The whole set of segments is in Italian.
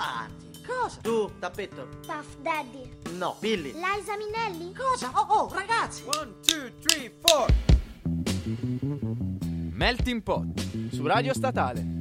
avanti. Cosa? Tu, tappetto. Puff Daddy. No. Billy. Liza Minnelli. Cosa? Oh, oh, ragazzi. One, two, three, four. Melting Pot su Radio Statale.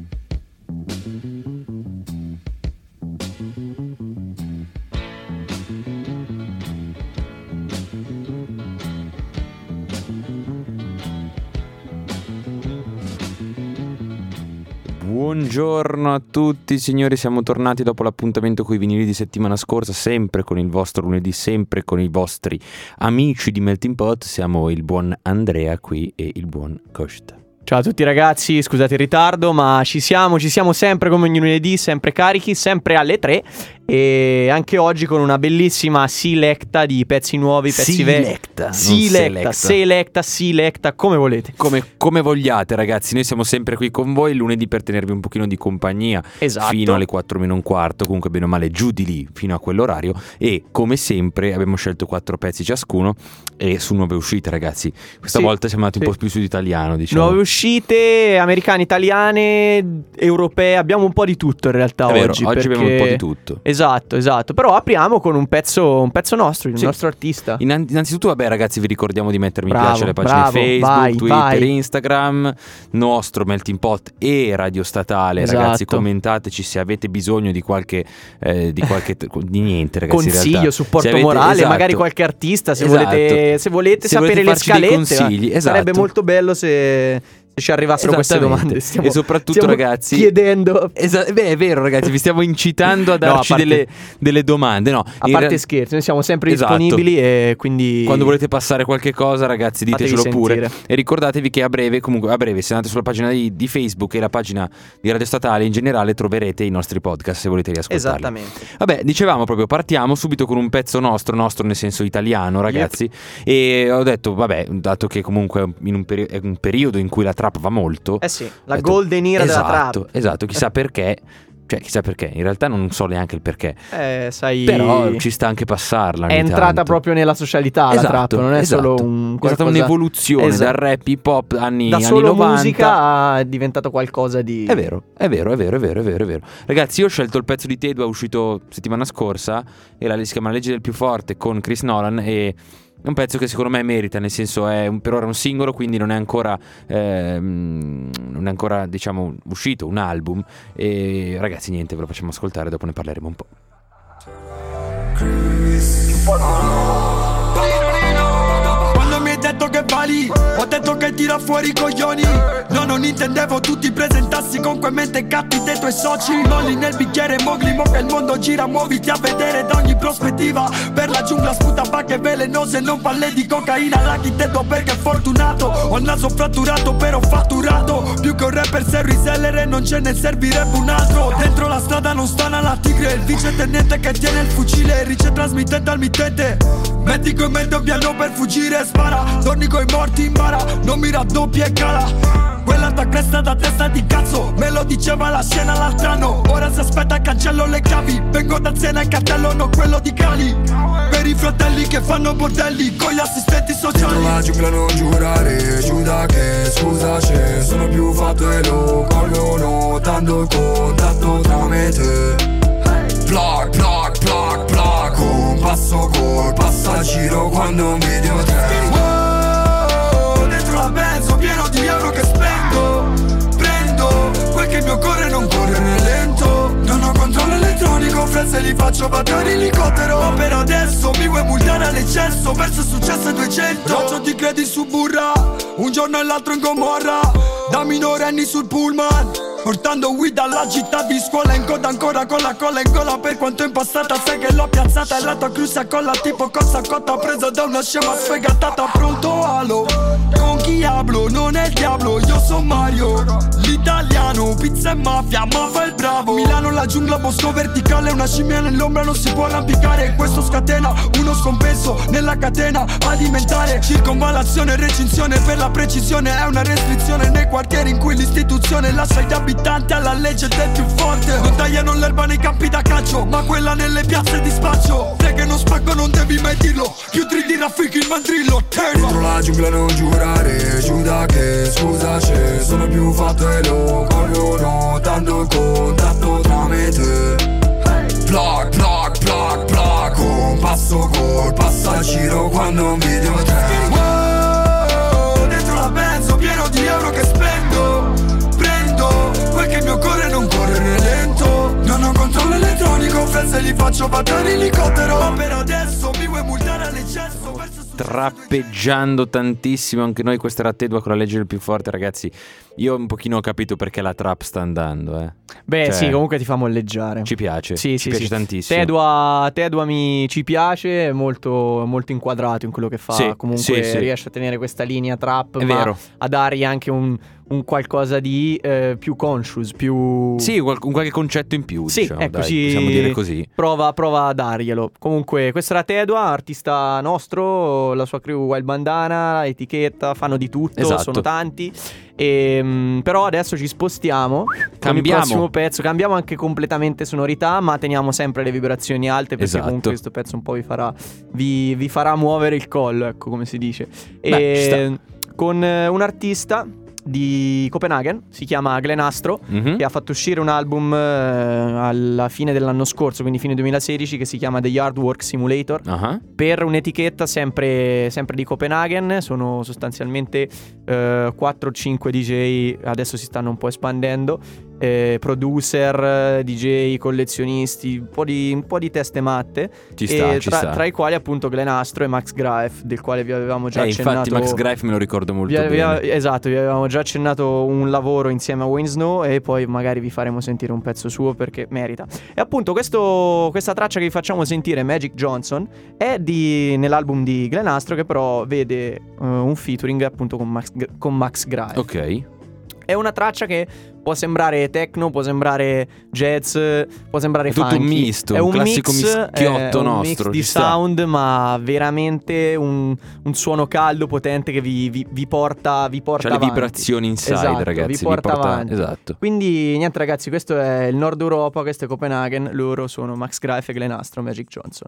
Buongiorno a tutti signori, siamo tornati dopo l'appuntamento con i vinili di settimana scorsa, sempre con il vostro lunedì, sempre con i vostri amici di Melting Pot, siamo il buon Andrea qui e il buon Costa. Ciao a tutti ragazzi, scusate il ritardo, ma ci siamo, ci siamo sempre come ogni lunedì, sempre carichi, sempre alle 3 e anche oggi con una bellissima selecta di pezzi nuovi, pezzi vecchi. Selecta, Selecta, selecta. selecta, come volete. Come, come vogliate ragazzi, noi siamo sempre qui con voi lunedì per tenervi un pochino di compagnia Esatto. fino alle 4 meno un quarto, comunque bene o male giù di lì fino a quell'orario e come sempre abbiamo scelto quattro pezzi ciascuno e su nuove uscite ragazzi. Questa Sì, volta siamo andati un sì. po' più su italiano diciamo. Nuove uscite americane, italiane, europee, abbiamo un po' di tutto in realtà È vero, oggi. oggi abbiamo un perché- po' di tutto. Esatto, esatto. Però apriamo con un pezzo, un pezzo nostro, il Sì. nostro artista. Innan- Innanzitutto, vabbè, ragazzi, vi ricordiamo di mettere mi Bravo, piace alle pagine bravo, Facebook, vai, Twitter, vai. Instagram, nostro Melting Pot e Radio Statale. Esatto. Ragazzi, commentateci se avete bisogno di qualche, eh, di, qualche di niente, ragazzi. in Consiglio, supporto avete- morale, esatto. magari qualche artista. Se Esatto. volete, se volete Se sapere volete le scalette, va. sarebbe esatto. molto bello se ci arrivassero queste domande. Stiamo- E soprattutto, ragazzi, chiedendo. Esa- beh, è vero, ragazzi, vi stiamo incitando a No, a darci parte- delle, delle domande. No, A parte real- scherzi, noi siamo sempre Esatto. disponibili e quindi. Quando volete passare qualche cosa, ragazzi, Fatevi ditecelo pure. sentire. E ricordatevi che a breve, comunque a breve, se andate sulla pagina di, di Facebook e la pagina di Radio Statale in generale, troverete i nostri podcast se volete riascoltarli. Esattamente. Vabbè, dicevamo proprio, partiamo subito con un pezzo nostro, nostro nel senso italiano, ragazzi. E ho detto, vabbè, dato che comunque in un peri- è un periodo in cui la trap va molto. Eh sì, la detto, golden era esatto, della trap. Esatto, chissà perché. Cioè, chissà perché. In realtà non so neanche il perché. Eh, sai. Però ci sta anche passarla. È entrata tanto. proprio nella socialità Esatto, la trap, non è esatto. solo un È stata qualcosa- un'evoluzione Esatto. dal rap hip hop anni, da anni solo 90. musica è diventato qualcosa di È vero, è vero, è vero, è vero, è vero, è vero. Ragazzi, io ho scelto il pezzo di Tedua, è uscito settimana scorsa, e la, si chiama La legge del più forte con Chris Nolan e è un pezzo che secondo me merita, nel senso è un- per ora un singolo, quindi non è ancora, ehm, non è ancora diciamo, uscito un album. E ragazzi, niente, ve lo facciamo ascoltare, dopo ne parleremo un po'. Quando ho detto che tira fuori i coglioni. No, non intendevo tu ti presentassi con quei mente gatti dei tuoi soci. Molli nel bicchiere, mogli, mo che il mondo gira, muoviti a vedere da ogni prospettiva. Per la giungla sputa bacche velenose, non palle di cocaina. La chittetto perché è fortunato. Ho il naso fratturato, però fatturato. Più che un rapper serio seller e non ce ne servirebbe un altro. Dentro la strada non stana la tigre, il vice tenente che tiene il fucile, rice trasmittente al mittente. Medico in mente un piano per fuggire, spara. Torni coi morti in bara, non mi raddoppi e cala. Quella da cresta da testa di cazzo Me lo diceva la scena l'altro anno Ora si aspetta cancello le chiavi Vengo da Zena e cartello non quello di Cali. Per i fratelli che fanno bordelli Con gli assistenti Dentro sociali la giungla non giurare, giuda che scusa c'è. Sono più fatto e lo colgono Dando il contatto tra me e te. Plug, plug, plug, plug Un passo col passaggiro quando un video elettronico, frezze li faccio battere in elicottero. Ma per adesso mi vuoi multare all'eccesso? Verso successo 200 Roccio ti credi su burra Un giorno e l'altro in Gomorra. Da minorenni sul pullman Portando weed alla città di scuola in coda ancora con la colla in gola. Per quanto impastata sai che l'ho piazzata. E la tua cruce colla tipo cosa cotta. Presa da una scema sfegatata. Pronto alo Con chi hablo? Non è il diavolo Io sono Mario. L'italiano Pizza e mafia ma fa il bravo. Milano la giungla bosco verticale. Una scimmia nell'ombra non si può arrampicare. Questo scatena uno scompenso nella catena. Alimentare Circonvalazione recinzione. Per la precisione È una restrizione. Nei quartieri in cui l'istituzione lascia gli abitanti alla legge del più forte. Non tagliano l'erba nei campi da calcio Ma quella nelle piazze di spaccio. Te che non spacco non devi mai dirlo. Più tridi raffichi il mandrillo Ten Contro la giungla non giurare. Giuda che scusa scusaci Sono più fatto e lo cogliono Dando contatto tramite Plug, plug, plug, plug Un passo col passagiro quando un video te. Controllo elettronico, frezze li faccio battere elicottero Ma per adesso mi vuoi multare all'eccesso Trappeggiando tantissimo anche noi questa era Tedua con la legge del più forte ragazzi io un pochino ho capito perché la trap sta andando eh. Beh, Cioè, sì, comunque ti fa molleggiare. ci piace Sì, ci sì, piace sì. tantissimo Tedua, Tedua mi ci piace, è molto, molto inquadrato in quello che fa. Sì, Comunque sì, riesce a tenere questa linea trap, È ma vero. a dargli anche un, un qualcosa di eh, più conscious, più... sì qual- un qualche concetto in più Sì, diciamo, ecco, dai, sì. possiamo dire così Prova, prova a darglielo. Comunque, questa era Tedua, artista nostro, la sua crew Wild Bandana, etichetta, fanno di tutto, Esatto. sono tanti. Ehm, però adesso ci spostiamo. Con il Cambiamo. prossimo pezzo. Cambiamo anche completamente sonorità, ma teniamo sempre le vibrazioni alte perché Esatto. comunque questo pezzo un po' vi farà, vi, vi farà muovere il collo, ecco come si dice. Beh, ci E con eh, un artista di Copenaghen, si chiama Glen Astro Mhm. che ha fatto uscire un album eh, alla fine dell'anno scorso, quindi fine 2016, che si chiama The Yard Work Simulator. Ah, Per un'etichetta sempre, sempre di Copenaghen, sono sostanzialmente eh, 4-5 DJ, adesso si stanno un po' espandendo, eh, producer, eh, DJ, collezionisti, un po' di, un po' di teste matte. Ci sta, e ci tra, sta. tra i quali appunto Glen Astro e Max Graef, del quale vi avevamo già Eh, accennato. infatti Max Greif me lo ricordo molto Vi bene esatto, vi avevamo già accennato un lavoro insieme a Wayne Snow e poi magari vi faremo sentire un pezzo suo perché merita. E appunto questo- questa traccia che vi facciamo sentire, Magic Johnson, è di- nell'album di Glen Astro che però vede eh, un featuring appunto con Max, con Max Graef. Ok È una traccia che può sembrare techno, può sembrare jazz, può sembrare È tutto funky. un misto, è un un classico mix, mischiotto un nostro, mix di sound, ma veramente un, un suono caldo, potente che vi, vi- vi porta, vi porta C'ha le avanti. vibrazioni inside Esatto, ragazzi vi porta avanti. Esatto Quindi niente ragazzi, questo è il Nord Europa, questo è Copenaghen, loro sono Max Greif e Glen Astro, Magic Johnson.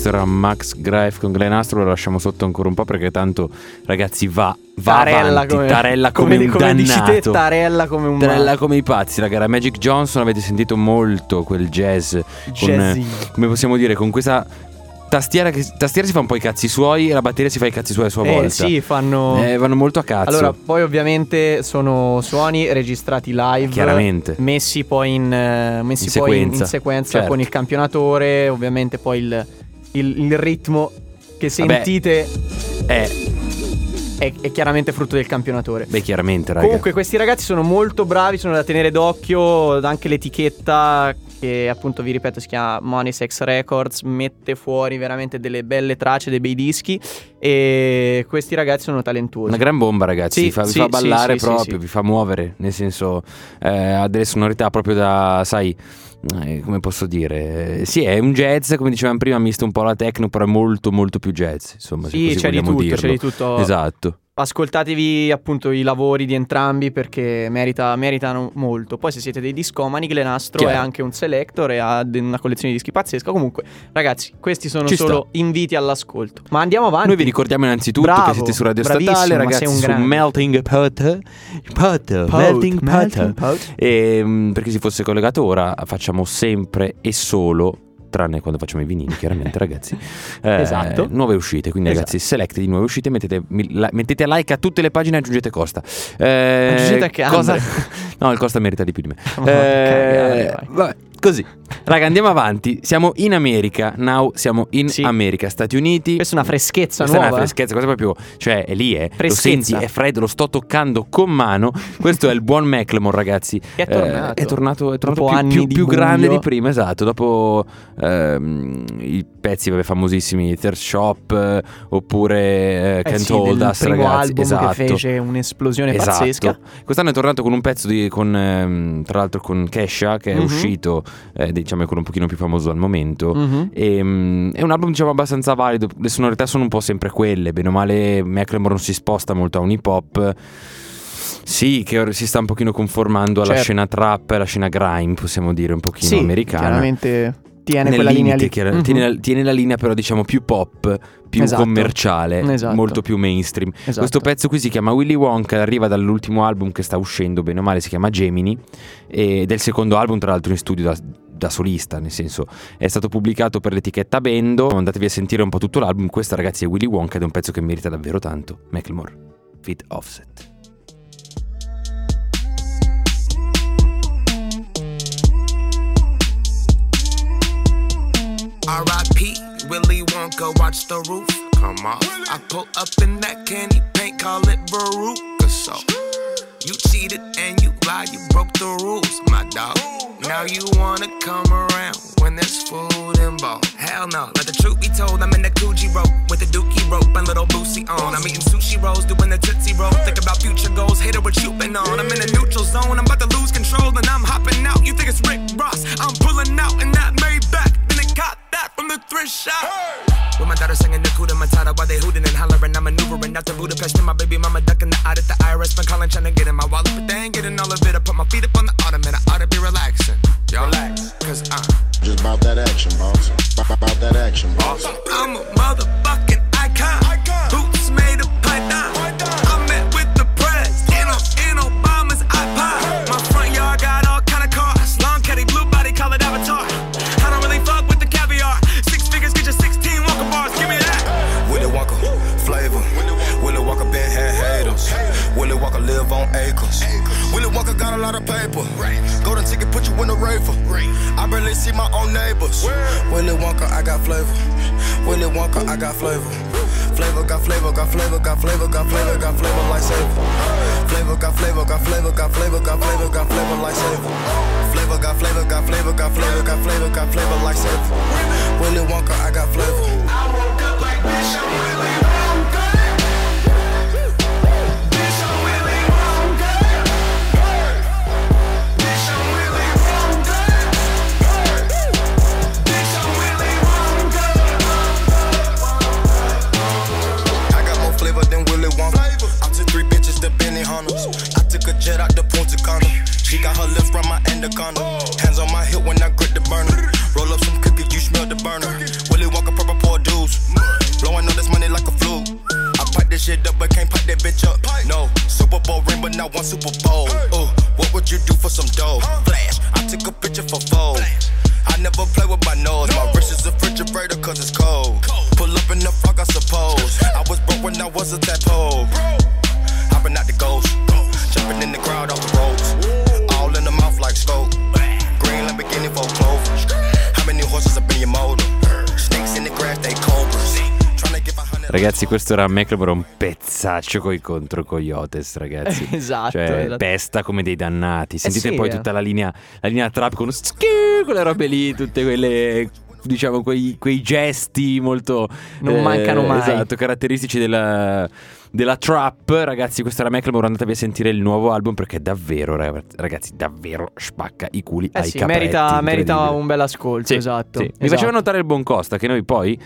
Questo era Max Greif con Glen Astro, lo lasciamo sotto ancora un po' perché tanto ragazzi va, va Tarella avanti, come, Tarella come, un come dici te, dannato. Tarella come un Tarella come i pazzi, raga. Magic Johnson avete sentito molto quel jazz. Con, come possiamo dire, con questa tastiera che tastiera si fa un po' i cazzi suoi e la batteria si fa i cazzi suoi a sua Eh volta. sì, fanno... Eh, vanno molto a cazzo. Allora, poi ovviamente sono suoni registrati live. Chiaramente. Messi poi in, eh, messi In poi in- sequenza. in sequenza Certo. con il campionatore. Ovviamente poi il, il- il ritmo che sentite eh, è, è chiaramente frutto del campionatore. beh, chiaramente, raga. Comunque questi ragazzi sono molto bravi, sono da tenere d'occhio, anche l'etichetta che appunto vi ripeto si chiama Money Sex Records, mette fuori veramente delle belle tracce, dei bei dischi e questi ragazzi sono talentuosi. Una gran bomba, ragazzi. Sì, vi, fa, vi sì, fa sì, ballare sì, proprio, vi fa muovere. Nel senso, eh, ha delle sonorità proprio da, sai. eh, come posso dire? Sì, è un jazz, come dicevamo prima, misto un po' alla techno, però è molto, molto più jazz. Insomma, se Sì, così c'è di tutto, c'è dirlo. di tutto. Esatto. Ascoltatevi appunto i lavori di entrambi perché merita- meritano molto. Poi se siete dei discomani, Glenastro Chiaro. è anche un selector e ha una collezione di dischi pazzesca. Comunque, ragazzi, questi sono Ci solo inviti all'ascolto. Ma andiamo avanti. Noi vi ricordiamo innanzitutto Bravo, che siete su Radio Statale, ragazzi, un su. Melting Pot. Pot, Pot, Melting Pot. Pot. E mm, per chi si fosse collegato ora, facciamo sempre e solo. Tranne quando facciamo i vinili, chiaramente, ragazzi. Eh, Esatto. Nuove uscite. Quindi, Esatto. ragazzi, select di nuove uscite. Mettete, mettete like a tutte le pagine e aggiungete Costa. Eh, Aggiungete anche cosa... No, il Costa merita di più di me. Cagare, Eh, vai. vabbè, così. Raga, andiamo avanti. Siamo in America. Now siamo in Sì. America, Stati Uniti. Questa è una freschezza Questa è nuova. una freschezza, questa è proprio, cioè è lì, eh. Lo senti, è freddo, lo sto toccando con mano. Questo è il buon Macklemore, ragazzi. Che è tornato. Eh, è tornato, è tornato Dopo più, anni più- di più grande di prima, esatto. Dopo ehm, i pezzi vabbè, famosissimi, Thirst Shop eh, oppure eh, Eh Can't sì, Hold Us, primo ragazzi. album esatto. che fece un'esplosione Esatto. pazzesca. Quest'anno è tornato con un pezzo di, con, ehm, tra l'altro con Kesha, che è Mhm. uscito, eh, diciamo, è quello un pochino più famoso al momento. Mhm. E, mm, è un album diciamo abbastanza valido, le sonorità sono un po' sempre quelle, bene o male Macklemore non si sposta molto a un hip hop. Sì, che ora si sta un pochino conformando alla Certo. scena trap, alla scena grime, possiamo dire, un pochino Sì, americana. chiaramente tiene Nel quella linea lì. chiara- Mhm. tiene, la, tiene la linea però diciamo più pop, più Esatto. commerciale, Esatto. molto più mainstream. Esatto. Questo pezzo qui si chiama Willy Wonka, arriva dall'ultimo album che sta uscendo, bene o male si chiama Gemini, ed è il secondo album tra l'altro in studio da, da solista, nel senso è stato pubblicato per l'etichetta Bendo, andatevi a sentire un po' tutto l'album, questo ragazzi è Willy Wonka ed è un pezzo che merita davvero tanto, Macklemore, Fit Offset. R.I.P. Willy Wonka, watch the roof come off. I pull up in that candy paint, call it Veruca. So you cheated and you lied, you broke the rules, my dog. Now you wanna come around when there's food involved. Hell no, let the truth be told. I'm in the Gucci rope with the Dookie rope and little Boosie on. I'm eating sushi rolls, doing the Tootsie roll. Think about future goals, hater what you been on. I'm in a neutral zone, I'm about to lose control and I'm hopping out. You think it's Rick Ross? I'm pulling out in that. Thrift shop. With my daughter singing the Kuda Matata while they hooting and hollering. I'm maneuvering out to Budapest and my baby mama ducking the out at the IRS. Been calling, trying to get in my wallet, but they ain't getting all of it. I put my feet up on the ottoman, I ought to be relaxing. Yo, relax, cause uh, Just about that action, boss. About that action, boss. I'm a motherfucking own. Willy Wonka, I got flavor. Willy Wonka, I got flavor. Flavor got flavor, got flavor, got flavor, got flavor, got flavor like savor. Flavor got flavor, got flavor, got flavor, got flavor, got flavor like savor. Flavor got flavor, got flavor, got flavor, got flavor, got flavor like savor. Willy Wonka, I got flavor. I Ragazzi, questo era McLemore un pezzaccio coi contro Coyotes, ragazzi. Esatto, Cioè, esatto. pesta come dei dannati. Sentite sì, poi eh. tutta la linea, la linea trap con schi- quelle robe lì, tutte quelle. Diciamo quei, quei gesti molto Non mancano mai. Esatto, caratteristici della, della trap. Ragazzi, questo era McLemore. Andatevi a sentire il nuovo album perché davvero, ragazzi, davvero spacca i culi Eh ai sì, capretti. merita, merita un bel ascolto, Sì, esatto. sì. Mi esatto. faceva notare il buon Costa che noi poi,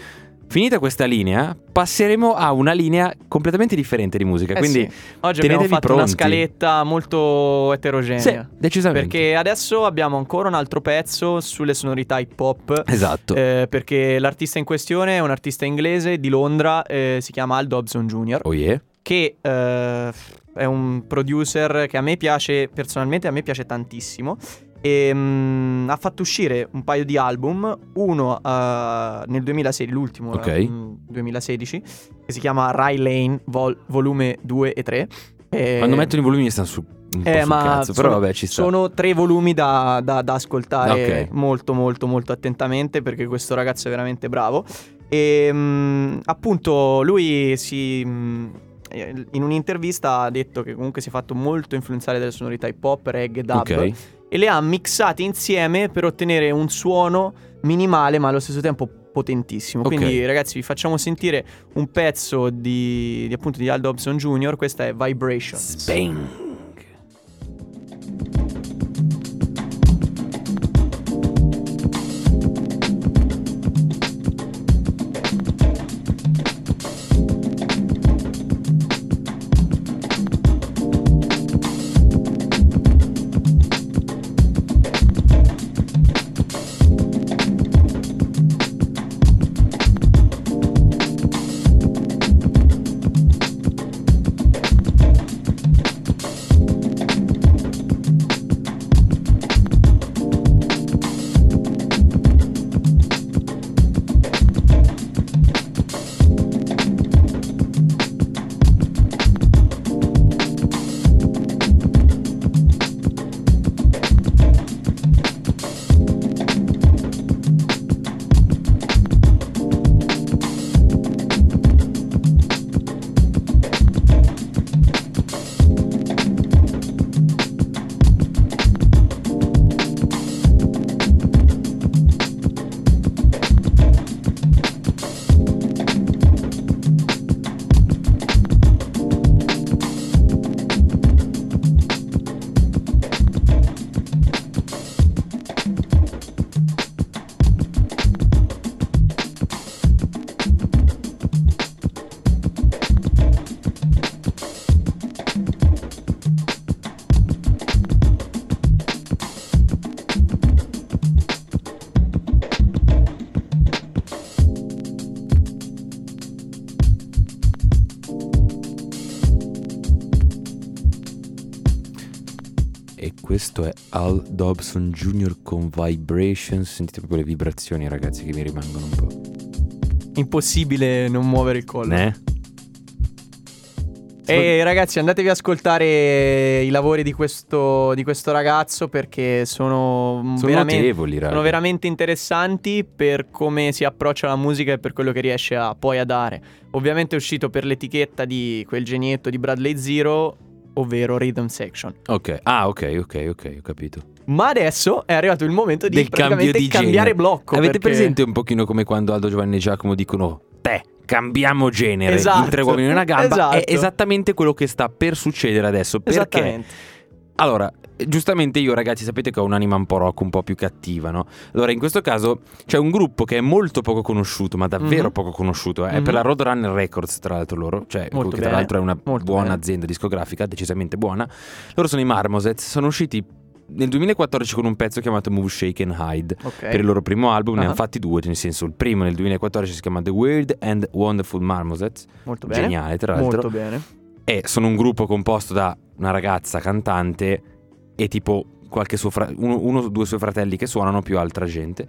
finita questa linea, passeremo a una linea completamente differente di musica. Eh quindi sì. Oggi abbiamo fatto una pronti. scaletta molto eterogenea. Sì, decisamente. Perché adesso abbiamo ancora un altro pezzo sulle sonorità hip hop. Esatto. Eh, perché l'artista in questione è un artista inglese di Londra, eh, si chiama Al Dobson Jr., Oh yeah. che eh, è un producer che a me piace, personalmente a me piace tantissimo. E mm, ha fatto uscire un paio di album, uno eh, nel 2016, l'ultimo Ok. eh, mm, 2016, che si chiama Rye Lane Vol- volume 2 e 3. E- Quando mettono i volumi mi stanno su eh, ma cazzo, però sono, vabbè ci sta. sono tre volumi da, da- da ascoltare Ok. molto molto molto attentamente perché questo ragazzo è veramente bravo. E mm, appunto lui si... eh, in un'intervista ha detto che comunque si è fatto molto influenzare dalle sonorità hip hop, reggae, dub Ok. E le ha mixate insieme per ottenere un suono minimale ma allo stesso tempo potentissimo. Quindi ragazzi vi facciamo sentire un pezzo di, di, appunto di Al Dobson Jr. Questa è Vibrations. Bang. Al Dobson Jr. con Vibrations. Sentite proprio le vibrazioni, ragazzi, che mi rimangono un po'. Impossibile non muovere il collo. Ne? E ragazzi, andatevi ad ascoltare i lavori di questo, di questo ragazzo perché sono, Sono veramente, sono veramente interessanti per come si approccia alla musica e per quello che riesce a, poi a dare. Ovviamente è uscito per l'etichetta di quel genietto di Bradley Zero, ovvero Rhythm Section. Ok. Ah, ok, ok, ok, ho capito. Ma adesso è arrivato il momento di di cambiare genere. blocco. Avete perché- presente un pochino come quando Aldo Giovanni e Giacomo dicono te cambiamo genere Esatto. in tre uomini e una gamba Esatto. è esattamente quello che sta per succedere adesso perché Esattamente. Allora giustamente io ragazzi sapete che ho un'anima un po' rock un po' più cattiva no allora in questo caso c'è un gruppo che è molto poco conosciuto ma davvero Mhm. poco conosciuto è Mhm. per la Roadrunner Records tra l'altro loro cioè Molto che bene. tra l'altro è una Molto buona bene. azienda discografica decisamente buona loro sono i Marmosets sono usciti nel 2014 con un pezzo chiamato Move Shake and Hide. Ok. Per il loro primo album ne Ah. hanno fatti due, nel senso il primo nel 2014 si chiama The Weird and Wonderful Marmosets, Molto bene. geniale tra l'altro, Molto bene. e sono un gruppo composto da una ragazza cantante e tipo qualche suo fra- uno, uno o due suoi fratelli che suonano più altra gente.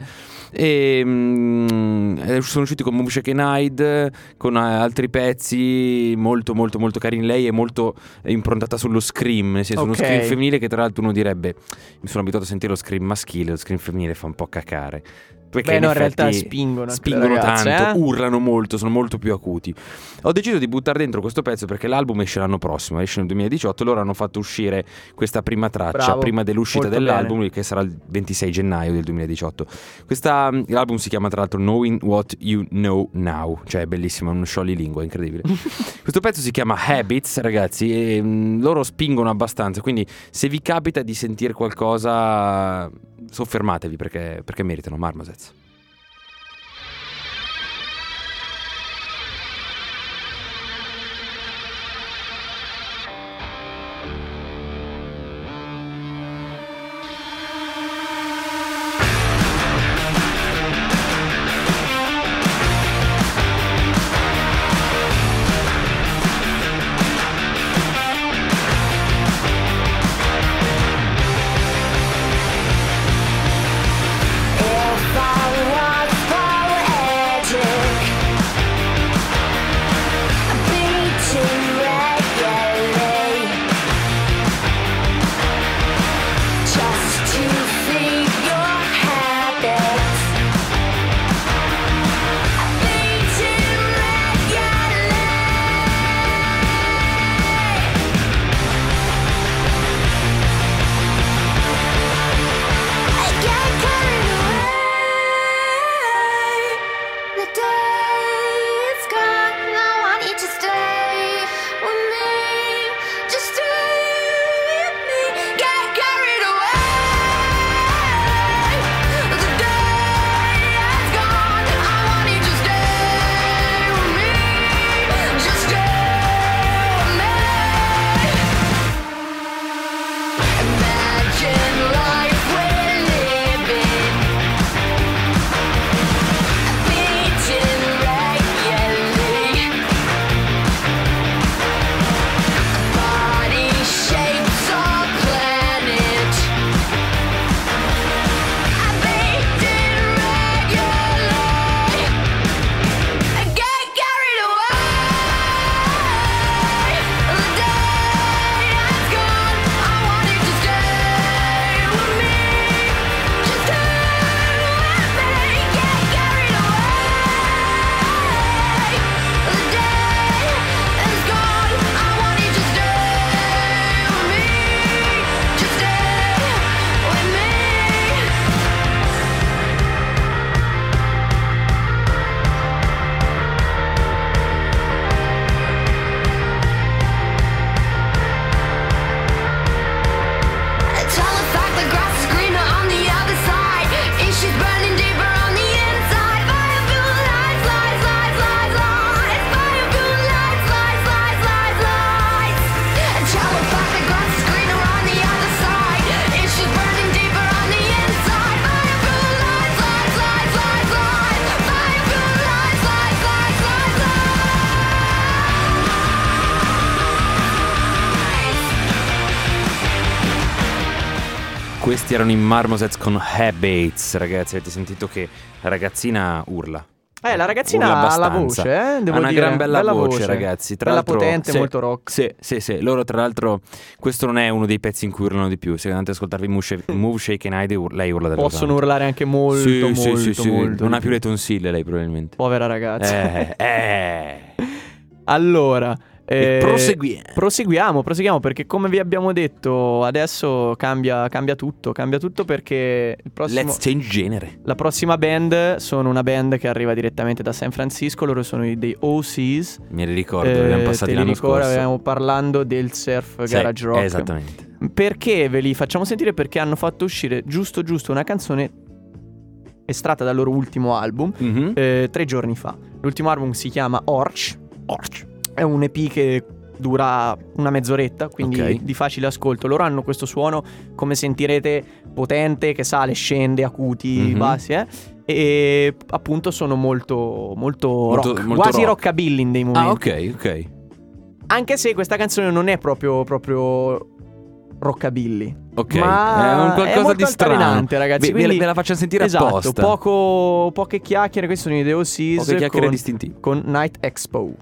E mm, eh, sono usciti con Move Shake and Hide con eh, altri pezzi molto molto molto carini. Lei è molto improntata sullo scream nel senso uno Ok. scream femminile che tra l'altro uno direbbe mi sono abituato a sentire lo scream maschile lo scream femminile fa un po' cacare perché Beh, no, in realtà spingono spingono ragazze, tanto eh? urlano molto sono molto più acuti ho deciso di buttare dentro questo pezzo perché l'album esce l'anno prossimo, esce nel 2018. Loro hanno fatto uscire questa prima traccia Bravo, prima dell'uscita dell'album, che sarà il 26 gennaio del 2018. Questa, l'album si chiama tra l'altro Knowing What You Know Now, cioè è bellissimo, è uno sciogli-lingua, incredibile. Questo pezzo si chiama Habits, ragazzi, e mm, loro spingono abbastanza. Quindi, se vi capita di sentire qualcosa, soffermatevi perché, perché meritano Marmosets. Erano i Marmosets con Habits, ragazzi. Avete sentito che la ragazzina urla. Eh, la ragazzina ha la voce, eh? Devo ha una dire. gran bella, voce, ragazzi. Tra bella l'altro, potente, sì, molto rock. Sì, sì, sì. Loro, tra l'altro, questo non è uno dei pezzi in cui urlano di più. Se andate ad ascoltarvi Move, Move Shake and Hide, lei urla dello Possono santo. urlare anche molto, sì, molto, sì, sì, sì. molto. Non ha più le tonsille, lei, probabilmente. Povera ragazza. Eh, eh. Allora, eh, proseguiamo. proseguiamo, proseguiamo perché come vi abbiamo detto adesso cambia, cambia tutto, cambia tutto perché il prossimo, Let's change genere. la prossima band sono una band che arriva direttamente da San Francisco, loro sono i dei OCs. Me li ricordo, Eh, li abbiamo passati l'anno ricordo, scorso. Avevamo parlando del surf Sì, garage rock. Esattamente. Perché ve li facciamo sentire? Perché hanno fatto uscire giusto giusto una canzone estratta dal loro ultimo album Mhm. eh, tre giorni fa. L'ultimo album si chiama Orch. Orch. È un EP che dura una mezz'oretta, quindi Ok. di facile ascolto. Loro hanno questo suono, come sentirete, potente, che sale, scende, acuti, Mhm. bassi, eh? E appunto sono molto, molto, Molto- rock, molto quasi rock. rockabilly in dei momenti. Ah, ok, ok. Anche se questa canzone non è proprio, proprio rockabilly. Ok, Ma è un qualcosa molto di strano. ragazzi. Ve- quindi- ve la faccio sentire esatto, apposta. poco, poche chiacchiere. Questi sono i OCs Poche chiacchiere con, distintive. con Night Expo.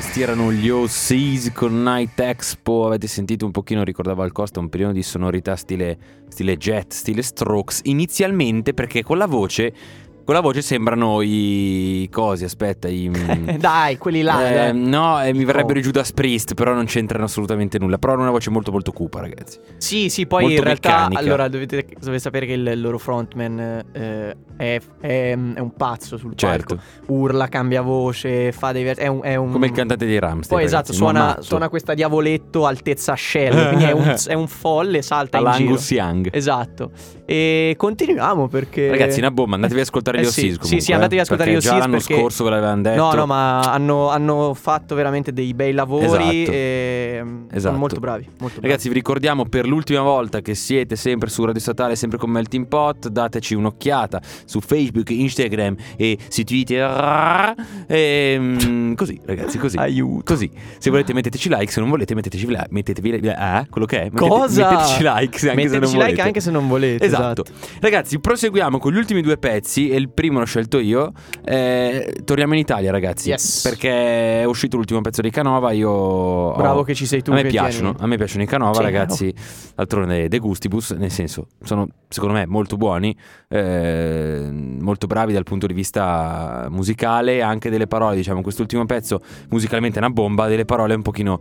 Questi erano gli OCs con Night Expo. Avete sentito un pochino, ricordava al Costa, un periodo di sonorità stile, stile jet, stile strokes. Inizialmente perché con la voce. Con la voce sembrano i cosi, aspetta, i. Dai, quelli là. Eh, no, eh, mi verrebbero Oh. i Judas Priest, però non c'entrano assolutamente nulla. Però hanno una voce molto molto cupa, ragazzi. Sì, sì, poi molto in realtà meccanica. allora dovete, dovete sapere che il, loro frontman eh, è, è- è un pazzo sul Certo. palco. Urla, cambia voce, fa dei versi. È un, è un- Come il cantante dei Ramstein. Poi esatto, ragazzi, suona, matto. suona questa diavoletto altezza shell. quindi è un, è un folle, salta in giro. All'Angus Young. Esatto. E continuiamo perché. Ragazzi, una bomba, andatevi ad ascoltare Eh gli sì, Ossis sì, comunque. sì, andatevi ad ascoltare eh, gli Ossis Già l'anno perché- scorso ve l'avevano detto. No, no, ma hanno, hanno fatto veramente dei bei lavori Esatto. e Esatto. sono molto bravi. Molto bravi. Ragazzi, vi ricordiamo per l'ultima volta che siete sempre su Radio Statale, sempre con Melting Pot. Dateci un'occhiata su Facebook, Instagram e su Twitter. E, mm, così, ragazzi, così. Aiuto. Così. Se volete metteteci like, se non volete metteteci like. Mettetevi ah, quello che è. Mettete- Cosa? Metteteci like anche se non Metteteci like volete. anche se non volete. Esatto. Ragazzi, proseguiamo con gli ultimi due pezzi. Il primo l'ho scelto io. Eh, torniamo in Italia, ragazzi. Yes. Perché è uscito l'ultimo pezzo di Canova. Io. Bravo ho- che ci sei tu A me piacciono, a me piacciono i Canova, Sì, ragazzi. D'altronde De Gustibus, nel senso, sono secondo me molto buoni, eh, molto bravi dal punto di vista musicale anche delle parole. Diciamo, quest'ultimo pezzo musicalmente è una bomba, delle parole un pochino.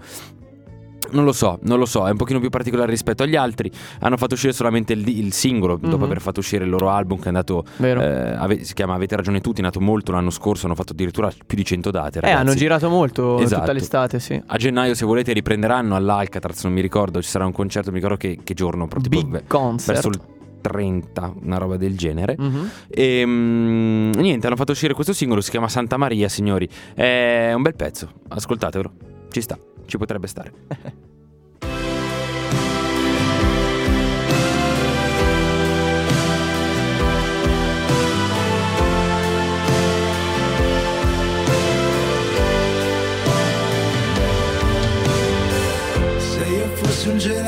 Non lo so, non lo so, è un pochino più particolare rispetto agli altri. Hanno fatto uscire solamente il, il singolo dopo Mhm. aver fatto uscire il loro album che è andato, eh, ave- si chiama Avete ragione tutti, è nato molto l'anno scorso, hanno fatto addirittura più di 100 date. Eh, Ragazzi. hanno girato molto Esatto. tutta l'estate, sì. A gennaio, se volete, riprenderanno all'Alcatraz. Non mi ricordo, ci sarà un concerto. Mi ricordo che, che giorno. tipo Big ve- concert. verso il 30, una roba del genere. Mhm. E mm, niente, hanno fatto uscire questo singolo, si chiama Santa Maria, signori. È un bel pezzo, ascoltatelo. Ci sta, ci potrebbe stare. Se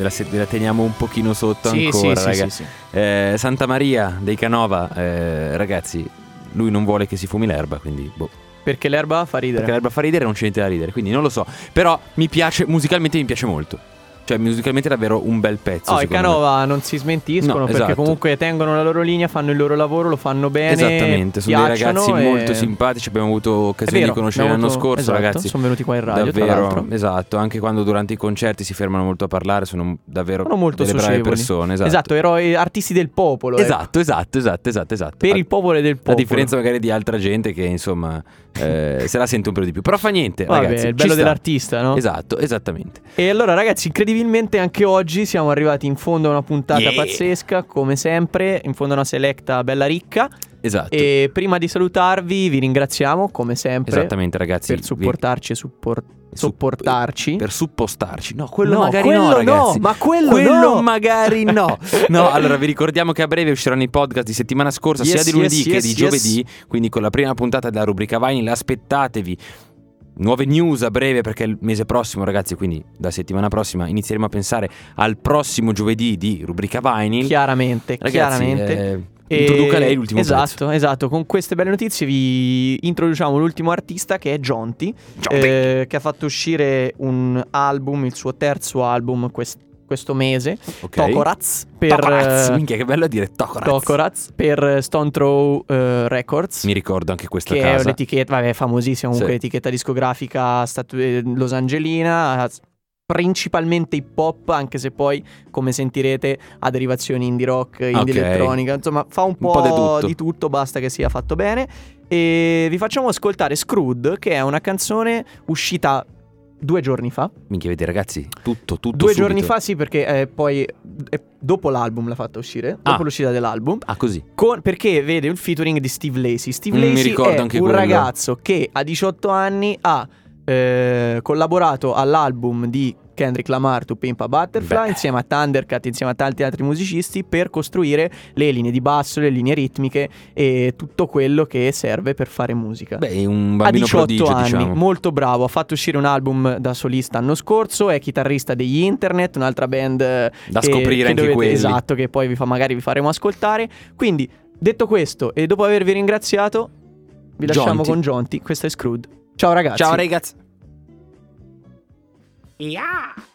ve la, ve la teniamo un pochino sotto Sì, ancora, sì, raga. sì. Eh, Santa Maria dei Canova, eh, ragazzi, lui non vuole che si fumi l'erba, quindi boh. Perché l'erba fa ridere. Perché l'erba fa ridere e non c'è niente da ridere, quindi non lo so. Però mi piace, musicalmente mi piace molto. Cioè, musicalmente è davvero un bel pezzo. Oh, i secondo me. Canova non si smentiscono No, perché esatto. comunque tengono la loro linea, fanno il loro lavoro, lo fanno bene. Esattamente, sono dei ragazzi e- molto simpatici. Abbiamo avuto occasione di conoscere l'anno avuto- scorso, esatto, ragazzi. sono venuti qua in radio, Davvero, esatto. Anche quando durante i concerti si fermano molto a parlare, sono davvero Sono molto delle brave socievoli. persone. Esatto, eroi, artisti del popolo. ecco. esatto, esatto, esatto, esatto, esatto. Per A- il popolo e del A popolo. differenza magari di altra gente che insomma eh, se la sente un po' di più. Però fa niente, Vabbè, ragazzi. il bello sta. dell'artista, no? Esatto, esattamente. E allora, ragazzi, incredibilmente anche oggi siamo arrivati in fondo a una puntata Yeah. pazzesca, come sempre, in fondo a una selecta bella ricca. Esatto. E prima di salutarvi, vi ringraziamo, come sempre, Esattamente, ragazzi. per supportarci e suppor- vi- sopportarci. Per suppostarci. No, quello No, magari quello no, no, ragazzi. ma quello no. magari no. No, allora vi ricordiamo che a breve usciranno i podcast di settimana scorsa, Yes, sia di lunedì yes, che yes, di giovedì. Quindi con la prima puntata della rubrica Vine, aspettatevi. Nuove news a breve perché il mese prossimo, ragazzi, quindi da settimana prossima inizieremo a pensare al prossimo giovedì di rubrica Vinyl. Chiaramente, Ragazzi, chiaramente. eh, E- introduca lei l'ultimo Esatto, esatto. Con queste belle notizie vi introduciamo l'ultimo artista che è Jonty, Jonty. eh, che ha fatto uscire un album, il suo terzo album quest- questo mese, pezzo. Ok. Tokoraz, per, Tokoraz, eh, minchia che bello a dire Tokoraz. Tokoraz, per Stone Throw eh, Records. Mi ricordo anche questa che è casa. un'etichetta, vabbè, famosissima comunque, Sì. etichetta discografica statu- eh, Los Angelina, eh, principalmente hip hop, anche se poi, come sentirete, ha derivazioni indie rock, indie Ok. elettronica, insomma, fa un po', po' di tutto. di tutto, basta che sia fatto bene. E vi facciamo ascoltare Screwed, che è una canzone uscita due giorni fa. Minchia, vedi ragazzi, tutto, tutto Due subito. giorni fa, sì, perché eh, poi eh, dopo l'album l'ha fatta uscire. Dopo Ah. l'uscita dell'album. Ah, così. Con- perché vede il featuring di Steve Lacey. Steve Mm, Lacey è un quello. ragazzo che a 18 anni ha eh, collaborato all'album di Kendrick Lamar To Pimp a Butterfly Beh. insieme a Thundercat, insieme a tanti altri musicisti per costruire le linee di basso, le linee ritmiche e tutto quello che serve per fare musica. Beh, un a bambino 18 prodigio, anni, diciamo. molto bravo. Ha fatto uscire un album da solista l'anno scorso. È chitarrista degli Internet, un'altra band eh, Da che- scoprire che anche dovete- quelli. Esatto, che poi vi fa, magari vi faremo ascoltare. Quindi, detto questo, e dopo avervi ringraziato, vi lasciamo Gionti. con Jonti. Questo è Screwed. Ciao ragazzi. Ciao ragazzi. You.